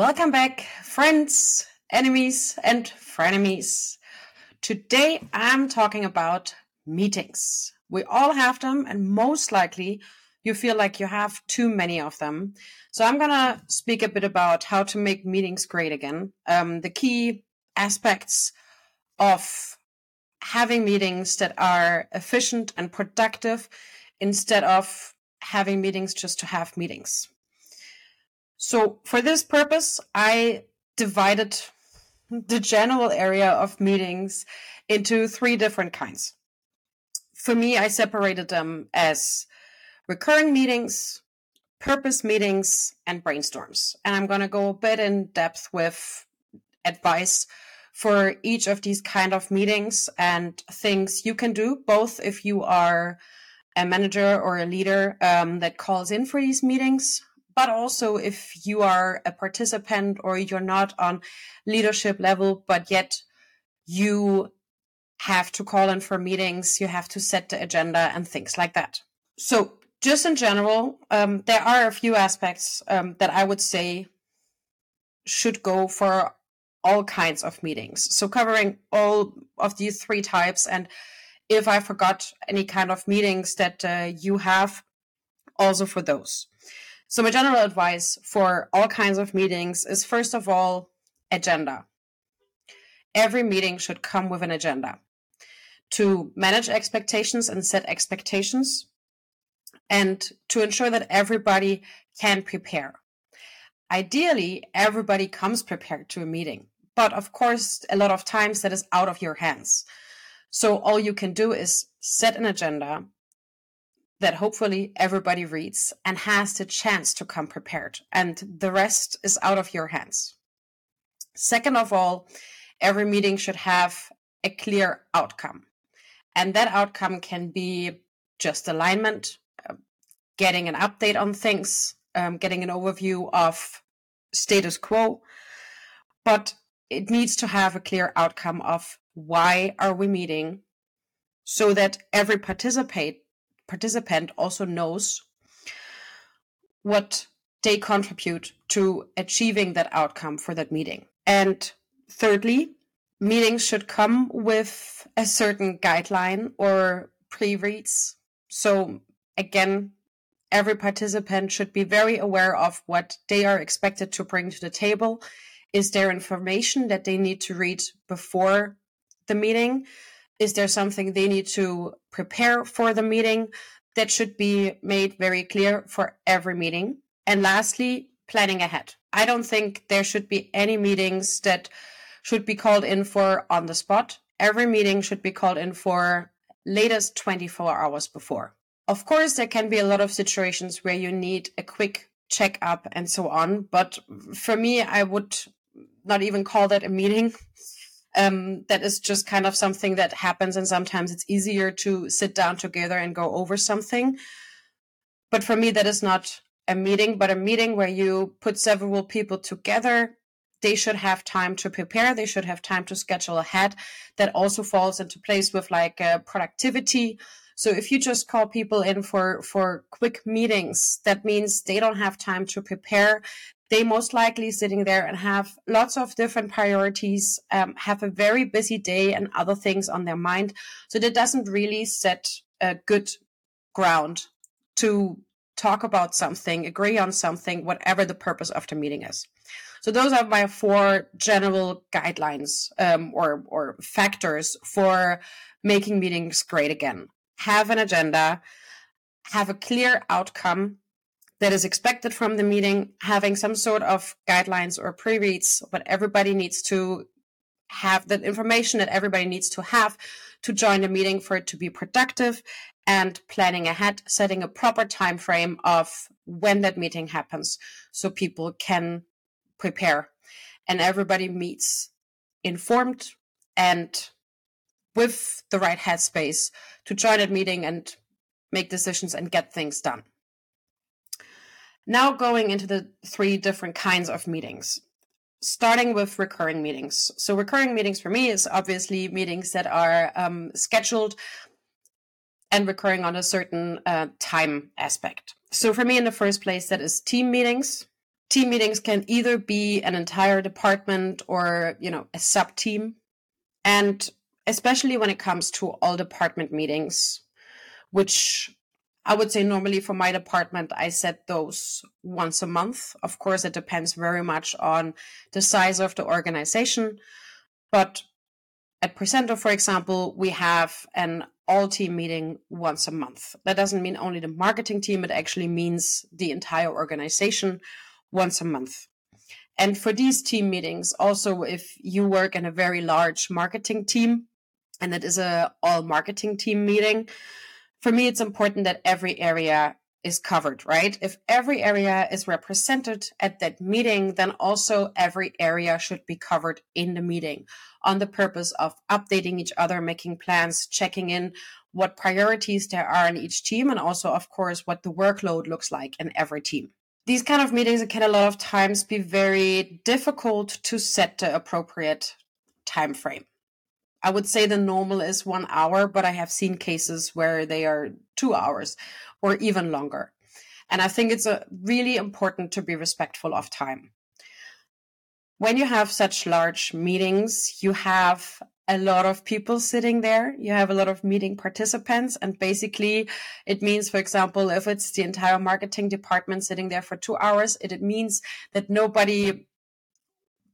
Welcome back, friends, enemies, and frenemies. Today I'm talking about meetings. We all have them, and most likely you feel like you have too many of them. So I'm going to speak a bit about how to make meetings great again, um, the key aspects of having meetings that are efficient and productive instead of having meetings just to have meetings. So for this purpose, I divided the general area of meetings into three different kinds. For me, I separated them as recurring meetings, purpose meetings, and brainstorms. And I'm going to go a bit in depth with advice for each of these kind of meetings and things you can do, both if you are a manager or a leader um, that calls in for these meetings, but also if you are a participant or you're not on leadership level, but yet you have to call in for meetings, you have to set the agenda and things like that. So, just in general, um, there are a few aspects um, that I would say should go for all kinds of meetings. So, covering all of these three types. And if I forgot any kind of meetings that uh, you have, also for those. So, my general advice for all kinds of meetings is first of all, agenda. Every meeting should come with an agenda to manage expectations and set expectations and to ensure that everybody can prepare. Ideally, everybody comes prepared to a meeting, but of course, a lot of times that is out of your hands. So all you can do is set an agenda that hopefully everybody reads and has the chance to come prepared, and the rest is out of your hands. Second of all, every meeting should have a clear outcome, and that outcome can be just alignment, uh, getting an update on things, um, getting an overview of status quo, but it needs to have a clear outcome of why are we meeting so that every participate participant also knows what they contribute to achieving that outcome for that meeting. And thirdly, meetings should come with a certain guideline or pre reads. So, again, every participant should be very aware of what they are expected to bring to the table. Is there information that they need to read before the meeting? Is there something they need to prepare for the meeting? That should be made very clear for every meeting. And lastly, planning ahead. I don't think there should be any meetings that should be called in for on the spot. Every meeting should be called in for latest 24 hours before. Of course, there can be a lot of situations where you need a quick check up and so on. But for me, I would not even call that a meeting um, that is just kind of something that happens and sometimes it's easier to sit down together and go over something. But for me that is not a meeting but a meeting where you put several people together. They should have time to prepare. They should have time to schedule ahead. That also falls into place with like uh, productivity. So if you just call people in for for quick meetings that means they don't have time to prepare they most likely sitting there and have lots of different priorities, um, have a very busy day and other things on their mind. So that doesn't really set a good ground to talk about something, agree on something, whatever the purpose of the meeting is. So those are my four general guidelines um, or or factors for making meetings great again. Have an agenda, have a clear outcome that is expected from the meeting, having some sort of guidelines or pre reads, what everybody needs to have, the information that everybody needs to have to join the meeting for it to be productive, and planning ahead, setting a proper time frame of when that meeting happens so people can prepare and everybody meets informed and with the right headspace to join that meeting and make decisions and get things done. Now going into the three different kinds of meetings. Starting with recurring meetings. So recurring meetings for me is obviously meetings that are um, scheduled and recurring on a certain uh, time aspect. So for me, in the first place, that is team meetings. team meetings can either be an entire department or, you know, a sub team. And especially when it comes to all department meetings, which I would say normally for my department, I set those once a month. Of course, it depends very much on the size of the organization. But at Presento, for example, we have an all team meeting once a month. That doesn't mean only the marketing team, it actually means the entire organization once a month. And for these team meetings, also if you work in a very large marketing team and it is a all marketing team meeting, for me it's important that every area is covered, right? If every area is represented at that meeting, then also every area should be covered in the meeting on the purpose of updating each other, making plans, checking in what priorities there are in each team, and also, of course, what the workload looks like in every team these kind of meetings can a lot of times be very difficult to set the appropriate time frame. I would say the normal is one hour, but I have seen cases where they are two hours or even longer. And I think it's a really important to be respectful of time. When you have such large meetings, you have a lot of people sitting there. You have a lot of meeting participants. And basically, it means, for example, if it's the entire marketing department sitting there for two hours, it, it means that nobody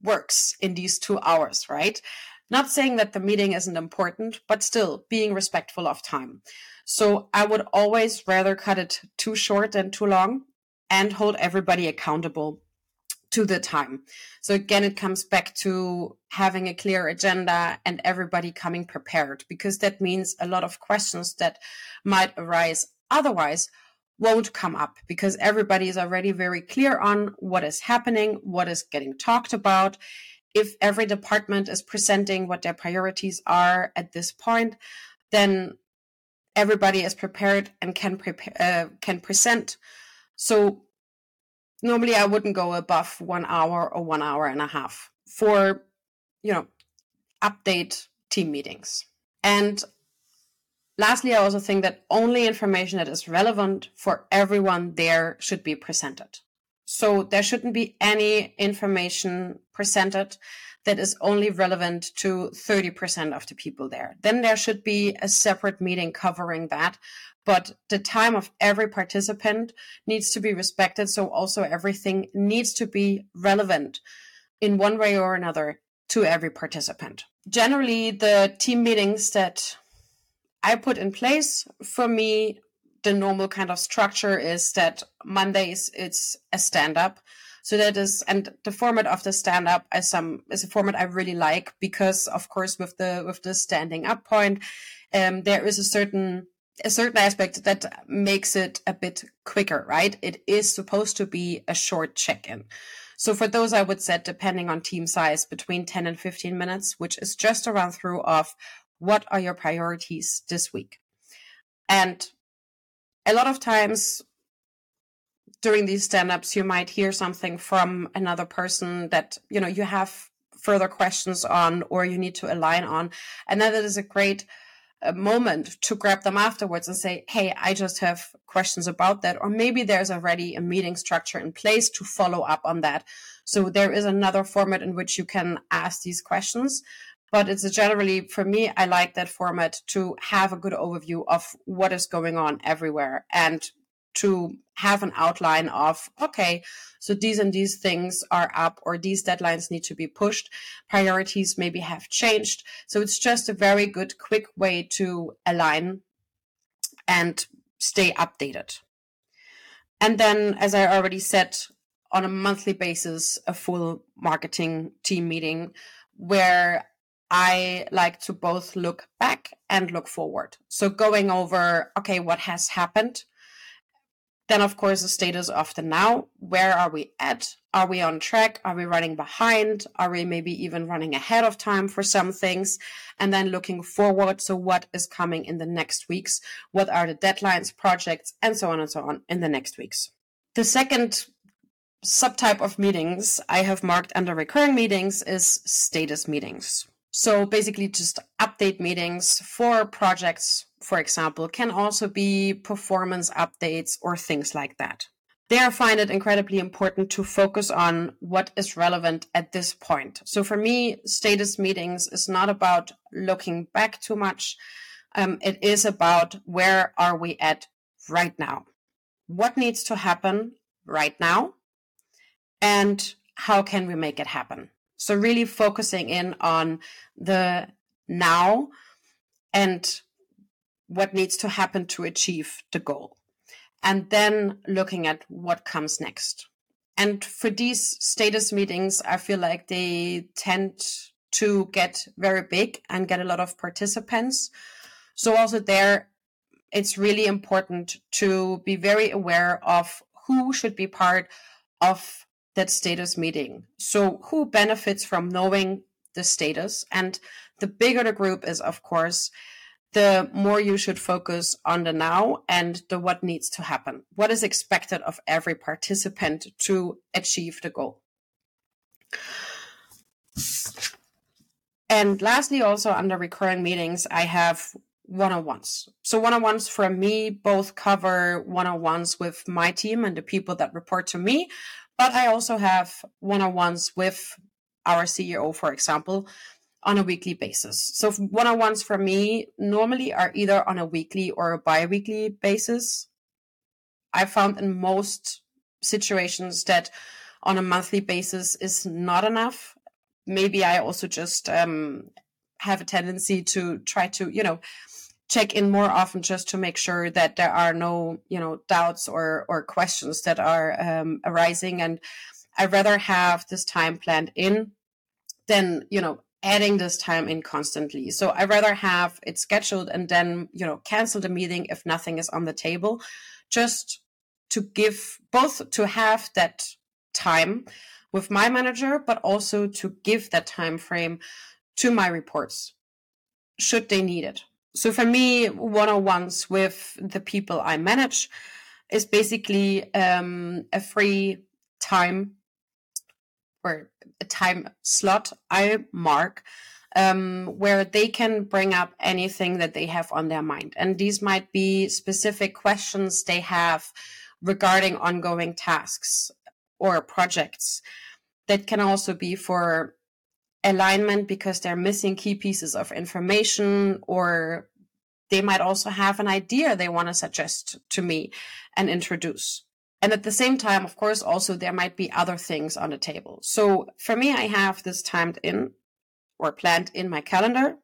works in these two hours, right? Not saying that the meeting isn't important, but still being respectful of time. So I would always rather cut it too short than too long and hold everybody accountable to the time. So again, it comes back to having a clear agenda and everybody coming prepared because that means a lot of questions that might arise otherwise won't come up because everybody is already very clear on what is happening, what is getting talked about. If every department is presenting what their priorities are at this point, then everybody is prepared and can prepare uh, can present. So normally I wouldn't go above one hour or one hour and a half for, you know, update team meetings. And lastly, I also think that only information that is relevant for everyone there should be presented. So there shouldn't be any information presented that is only relevant to 30% of the people there. Then there should be a separate meeting covering that but the time of every participant needs to be respected. So also everything needs to be relevant in one way or another to every participant. Generally, the team meetings that I put in place for me, the normal kind of structure is that Mondays it's a stand up. So that is, and the format of the stand up is some is a format I really like because, of course, with the with the standing up point, um, there is a certain a certain aspect that makes it a bit quicker, right? It is supposed to be a short check in. So for those, I would set, depending on team size, between 10 and 15 minutes, which is just a run through of what are your priorities this week. And a lot of times during these stand ups, you might hear something from another person that, you know, you have further questions on or you need to align on. And that is a great a moment to grab them afterwards and say, Hey, I just have questions about that. Or maybe there's already a meeting structure in place to follow up on that. So there is another format in which you can ask these questions. But it's generally, for me, I like that format to have a good overview of what is going on everywhere and to have an outline of, okay, so these and these things are up or these deadlines need to be pushed. Priorities maybe have changed. So it's just a very good, quick way to align and stay updated. And then, as I already said, on a monthly basis, a full marketing team meeting where I like to both look back and look forward. So going over, okay, what has happened? Then, of course, the status of the now. Where are we at? Are we on track? Are we running behind? Are we maybe even running ahead of time for some things? And then looking forward. So, what is coming in the next weeks? What are the deadlines, projects, and so on and so on in the next weeks? The second subtype of meetings I have marked under recurring meetings is status meetings. So, basically, just update meetings for projects for example, can also be performance updates or things like that. there I find it incredibly important to focus on what is relevant at this point. So for me, status meetings is not about looking back too much. Um, it is about where are we at right now? What needs to happen right now? And how can we make it happen? So really focusing in on the now and what needs to happen to achieve the goal. And then looking at what comes next. And for these status meetings, I feel like they tend to get very big and get a lot of participants. So also there, it's really important to be very aware of who should be part of that status meeting. So who benefits from knowing the status? And the bigger the group is, of course, the more you should focus on the now and the what needs to happen. What is expected of every participant to achieve the goal. And lastly, also under recurring meetings, I have one on ones. So, one on ones for me both cover one on ones with my team and the people that report to me, but I also have one on ones with our CEO, for example, on a weekly basis. So one-on-ones for me normally are either on a weekly or a bi-weekly basis. I found in most situations that on a monthly basis is not enough. Maybe I also just um, have a tendency to try to, you know, check in more often just to make sure that there are no, you know, doubts or or questions that are um, arising. And I'd rather have this time planned in than, you know, adding this time in constantly. So I rather have it scheduled and then, you know, cancel the meeting if nothing is on the table, just to give both to have that time with my manager, but also to give that time frame to my reports should they need it. So for me, one on ones with the people I manage is basically um, a free time or a time slot I mark um, where they can bring up anything that they have on their mind. And these might be specific questions they have regarding ongoing tasks or projects. That can also be for alignment because they're missing key pieces of information or they might also have an idea they want to suggest to me and introduce. And at the same time, of course, also there might be other things on the table. So for me, I have this timed in or planned in my calendar.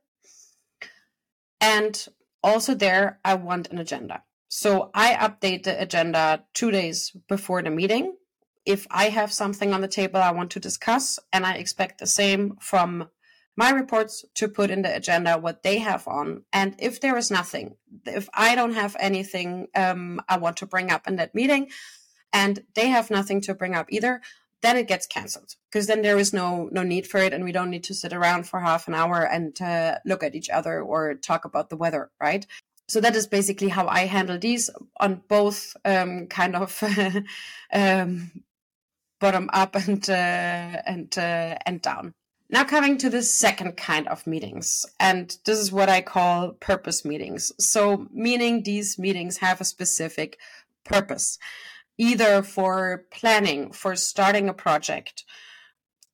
And also there, I want an agenda. So I update the agenda two days before the meeting. If I have something on the table I want to discuss, and I expect the same from my reports to put in the agenda what they have on. And if there is nothing, if I don't have anything um, I want to bring up in that meeting, and they have nothing to bring up either, then it gets cancelled because then there is no no need for it, and we don't need to sit around for half an hour and uh, look at each other or talk about the weather, right? So that is basically how I handle these on both um, kind of um, bottom up and uh, and uh, and down. Now coming to the second kind of meetings, and this is what I call purpose meetings. So meaning these meetings have a specific purpose either for planning, for starting a project,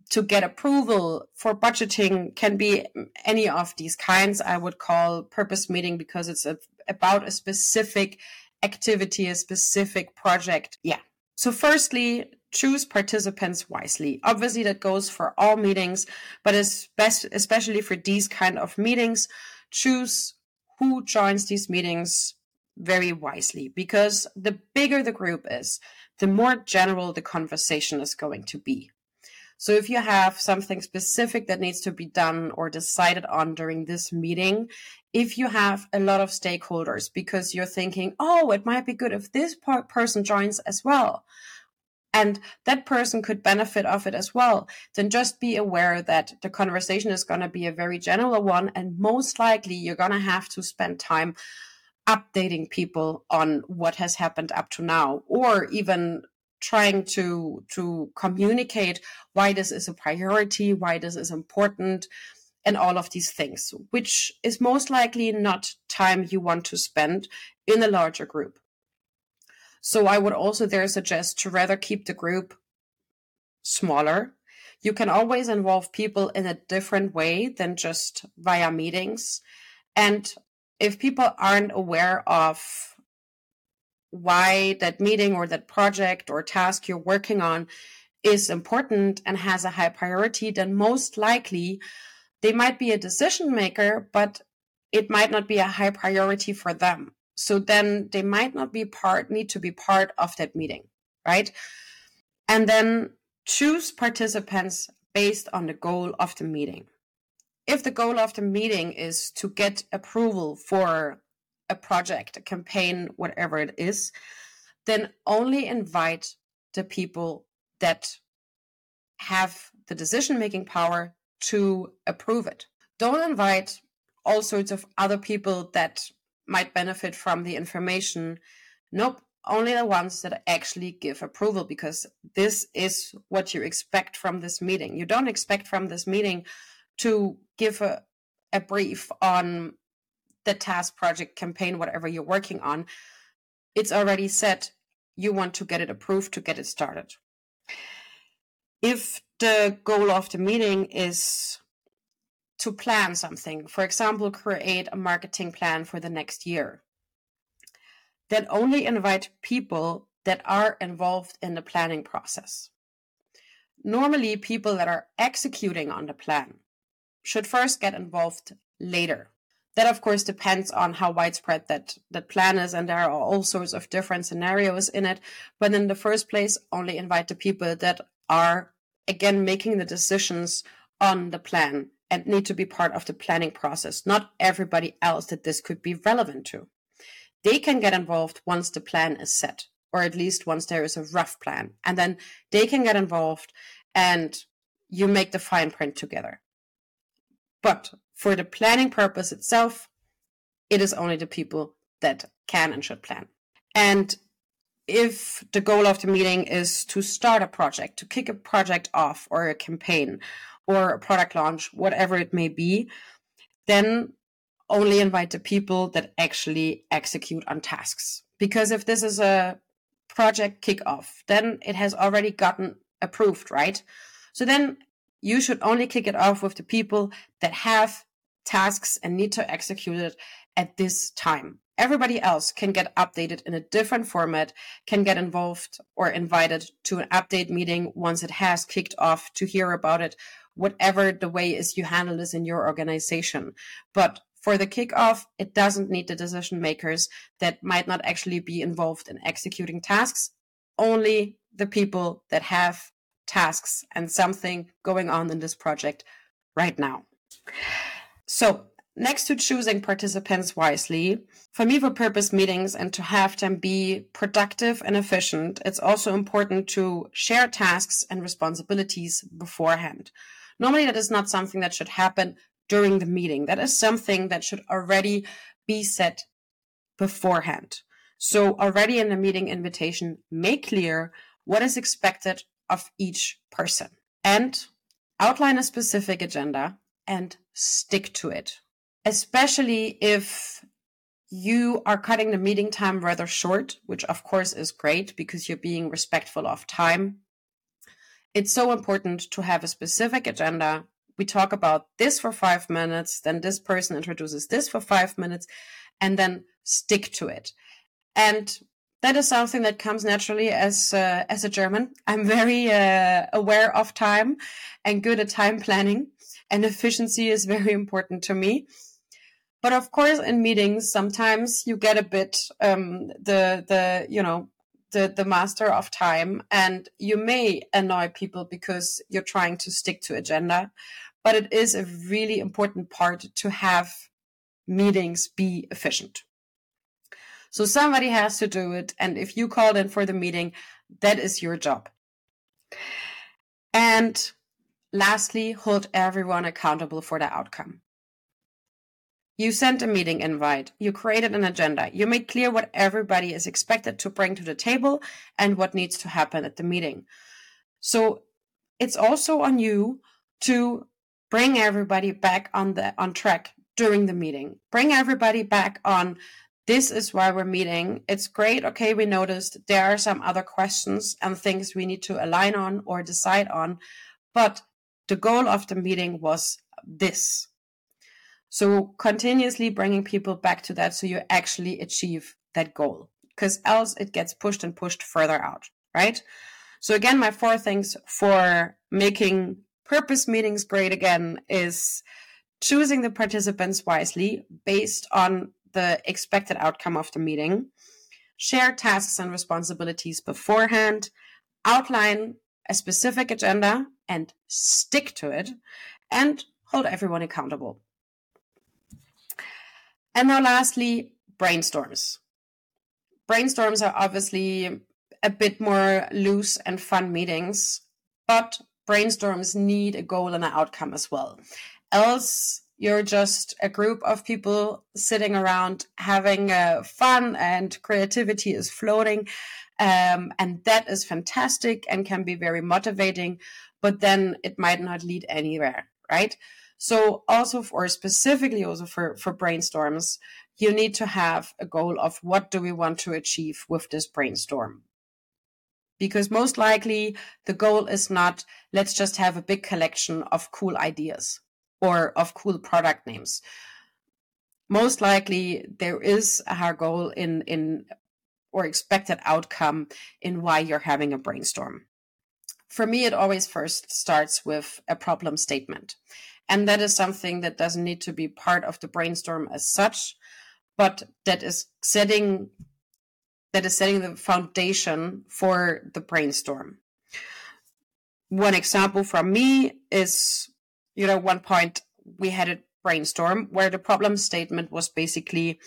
to get approval for budgeting can be any of these kinds. I would call purpose meeting because it's a, about a specific activity, a specific project. Yeah. So firstly, choose participants wisely. Obviously that goes for all meetings, but it's best, especially for these kind of meetings, choose who joins these meetings very wisely because the bigger the group is, the more general the conversation is going to be. So if you have something specific that needs to be done or decided on during this meeting, if you have a lot of stakeholders because you're thinking, oh, it might be good if this person joins as well, and that person could benefit of it as well, then just be aware that the conversation is going to be a very general one. And most likely you're going to have to spend time updating people on what has happened up to now or even trying to to communicate why this is a priority why this is important and all of these things which is most likely not time you want to spend in a larger group So I would also there suggest to rather keep the group smaller. You can always involve people in a different way than just via meetings. And if people aren't aware of why that meeting or that project or task you're working on is important and has a high priority, then most likely they might be a decision maker, but it might not be a high priority for them. So then they might not be part, need to be part of that meeting, right? And then choose participants based on the goal of the meeting. If the goal of the meeting is to get approval for a project, a campaign, whatever it is, then only invite the people that have the decision making power to approve it. Don't invite all sorts of other people that might benefit from the information. Nope, only the ones that actually give approval because this is what you expect from this meeting. You don't expect from this meeting to give a, a brief on the task project campaign, whatever you're working on. It's already set. You want to get it approved to get it started. If the goal of the meeting is to plan something, for example, create a marketing plan for the next year, then only invite people that are involved in the planning process. Normally, people that are executing on the plan should first get involved later. That, of course, depends on how widespread that, that plan is, and there are all sorts of different scenarios in it. But in the first place, only invite the people that are, again, making the decisions on the plan and need to be part of the planning process, not everybody else that this could be relevant to. They can get involved once the plan is set, or at least once there is a rough plan. And then they can get involved and you make the fine print together. But for the planning purpose itself, it is only the people that can and should plan. And if the goal of the meeting is to start a project, to kick a project off or a campaign or a product launch, whatever it may be, then only invite the people that actually execute on tasks. Because if this is a project kickoff, then it has already gotten approved, right? So then you should only kick it off with the people that have tasks and need to execute it at this time. Everybody else can get updated in a different format, can get involved or invited to an update meeting once it has kicked off to hear about it, whatever the way is you handle this in your organization. But for the kickoff, it doesn't need the decision makers that might not actually be involved in executing tasks, only the people that have tasks and something going on in this project right now. So, next to choosing participants wisely, for me, for purpose meetings and to have them be productive and efficient, it's also important to share tasks and responsibilities beforehand. Normally, that is not something that should happen during the meeting. That is something that should already be set beforehand. So, already in the meeting invitation, make clear what is expected of each person and outline a specific agenda and stick to it. Especially if you are cutting the meeting time rather short, which of course is great because you're being respectful of time. It's so important to have a specific agenda. We talk about this for five minutes, then this person introduces this for five minutes, and then stick to it. And that is something that comes naturally as uh, as a German. I'm very uh, aware of time and good at time planning, and efficiency is very important to me. But of course, in meetings, sometimes you get a bit um, the the you know the the master of time, and you may annoy people because you're trying to stick to agenda. But it is a really important part to have meetings be efficient. So somebody has to do it. And if you called in for the meeting, that is your job. And lastly, hold everyone accountable for the outcome. You sent a meeting invite. You created an agenda. You made clear what everybody is expected to bring to the table and what needs to happen at the meeting. So it's also on you to bring everybody back on the on track during the meeting. Bring everybody back on this is why we're meeting. It's great. Okay, we noticed there are some other questions and things we need to align on or decide on, but the goal of the meeting was this. So continuously bringing people back to that so you actually achieve that goal because else it gets pushed and pushed further out, right? So again, my four things for making purpose meetings great again is choosing the participants wisely based on the expected outcome of the meeting, share tasks and responsibilities beforehand, outline a specific agenda and stick to it, and hold everyone accountable. And now, lastly, brainstorms. Brainstorms are obviously a bit more loose and fun meetings, but brainstorms need a goal and an outcome as well. Else, you're just a group of people sitting around having uh, fun and creativity is floating. Um, and that is fantastic and can be very motivating, but then it might not lead anywhere, right? So also for specifically also for, for brainstorms, you need to have a goal of what do we want to achieve with this brainstorm? Because most likely the goal is not, let's just have a big collection of cool ideas or of cool product names. Most likely there is a hard goal in, in or expected outcome in why you're having a brainstorm. For me, it always first starts with a problem statement. And that is something that doesn't need to be part of the brainstorm as such, but that is setting that is setting the foundation for the brainstorm. One example from me is you know, one point we had a brainstorm where the problem statement was basically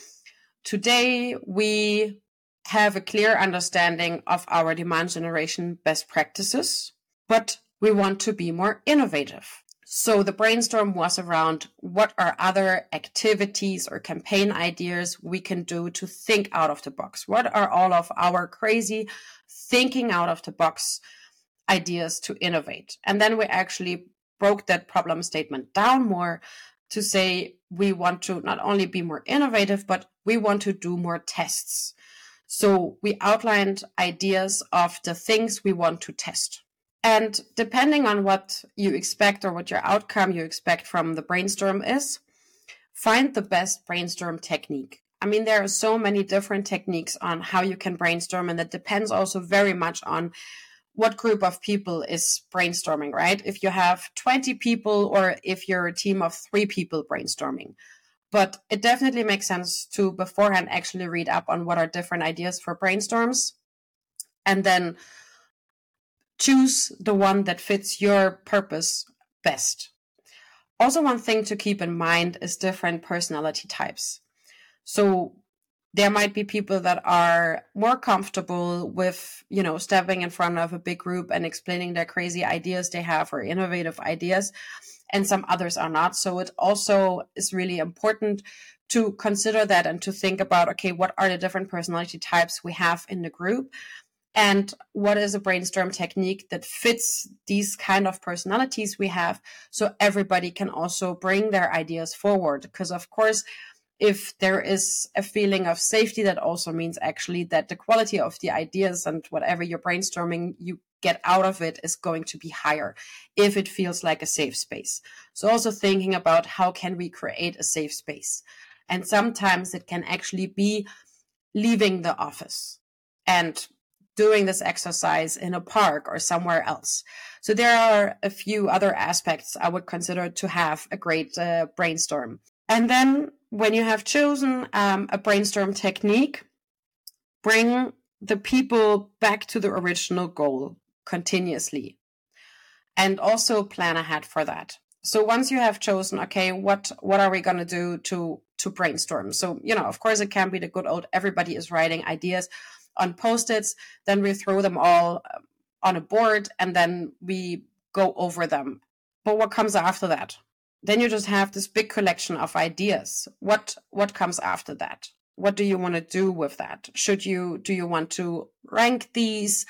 today we have a clear understanding of our demand generation best practices, but we want to be more innovative. So the brainstorm was around what are other activities or campaign ideas we can do to think out of the box? What are all of our crazy thinking out of the box ideas to innovate? And then we actually broke that problem statement down more to say we want to not only be more innovative, but we want to do more tests. So we outlined ideas of the things we want to test. And depending on what you expect or what your outcome you expect from the brainstorm is, find the best brainstorm technique. I mean, there are so many different techniques on how you can brainstorm, and that depends also very much on what group of people is brainstorming, right? If you have 20 people or if you're a team of three people brainstorming. But it definitely makes sense to beforehand actually read up on what are different ideas for brainstorms and then choose the one that fits your purpose best. Also, one thing to keep in mind is different personality types. So, there might be people that are more comfortable with, you know, stepping in front of a big group and explaining their crazy ideas they have or innovative ideas, and some others are not. So it also is really important to consider that and to think about, okay, what are the different personality types we have in the group? And what is a brainstorm technique that fits these kind of personalities we have so everybody can also bring their ideas forward? Because, of course, if there is a feeling of safety, that also means actually that the quality of the ideas and whatever you're brainstorming, you get out of it is going to be higher if it feels like a safe space. So also thinking about how can we create a safe space? And sometimes it can actually be leaving the office and doing this exercise in a park or somewhere else. So there are a few other aspects I would consider to have a great uh, brainstorm. And then when you have chosen um, a brainstorm technique, bring the people back to the original goal continuously and also plan ahead for that so once you have chosen okay what what are we going to do to to brainstorm so you know of course it can be the good old everybody is writing ideas on post-its then we throw them all um, on a board and then we go over them. But what comes after that? Then you just have this big collection of ideas. What what comes after that? What do you want to do with that? Should you do you want to rank these?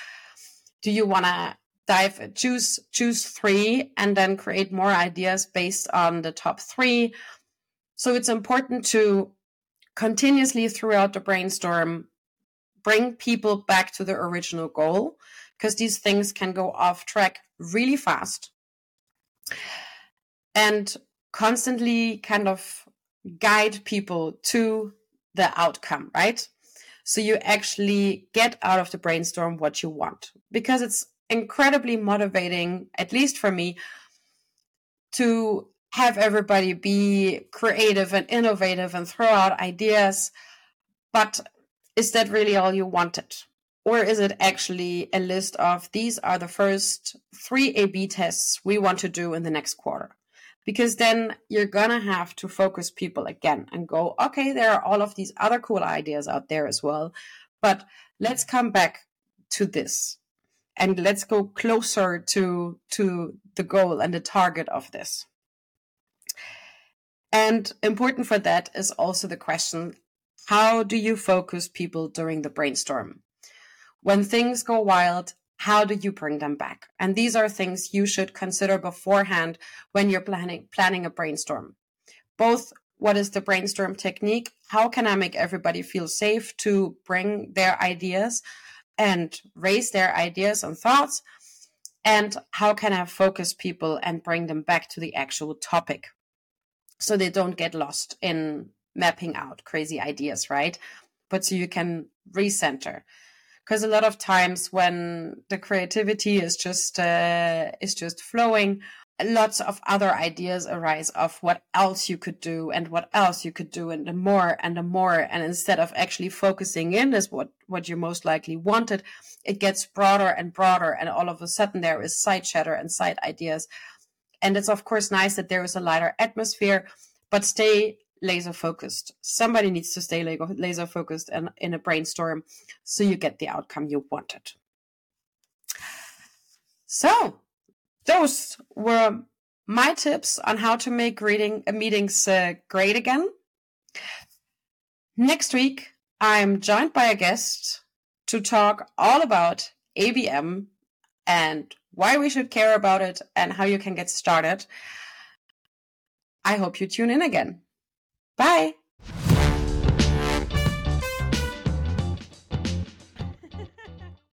Do you want to dive choose choose three and then create more ideas based on the top three? So it's important to continuously throughout the brainstorm bring people back to the original goal because these things can go off track really fast and constantly kind of guide people to the outcome, right? So you actually get out of the brainstorm what you want because it's incredibly motivating, at least for me, to have everybody be creative and innovative and throw out ideas. But is that really all you wanted? Or is it actually a list of these are the first three A B tests we want to do in the next quarter? Because then you're gonna have to focus people again and go, okay, there are all of these other cool ideas out there as well. But let's come back to this and let's go closer to to the goal and the target of this. And important for that is also the question how do you focus people during the brainstorm? When things go wild, how do you bring them back? And these are things you should consider beforehand when you're planning planning a brainstorm. Both what is the brainstorm technique? How can I make everybody feel safe to bring their ideas and raise their ideas and thoughts? And how can I focus people and bring them back to the actual topic so they don't get lost in mapping out crazy ideas, right? But so you can recenter. Because a lot of times when the creativity is just uh, is just flowing lots of other ideas arise of what else you could do and what else you could do and the more and the more. And instead of actually focusing in is what what you most likely wanted it gets broader and broader and all of a sudden there is side chatter and side ideas. And it's of course nice that there is a lighter atmosphere but stay laser focused. Somebody needs to stay laser focused and in a brainstorm so you get the outcome you wanted. So, those were my tips on how to make reading uh, meetings uh, great again. Next week, I'm joined by a guest to talk all about ABM and why we should care about it and how you can get started. I hope you tune in again. Bye.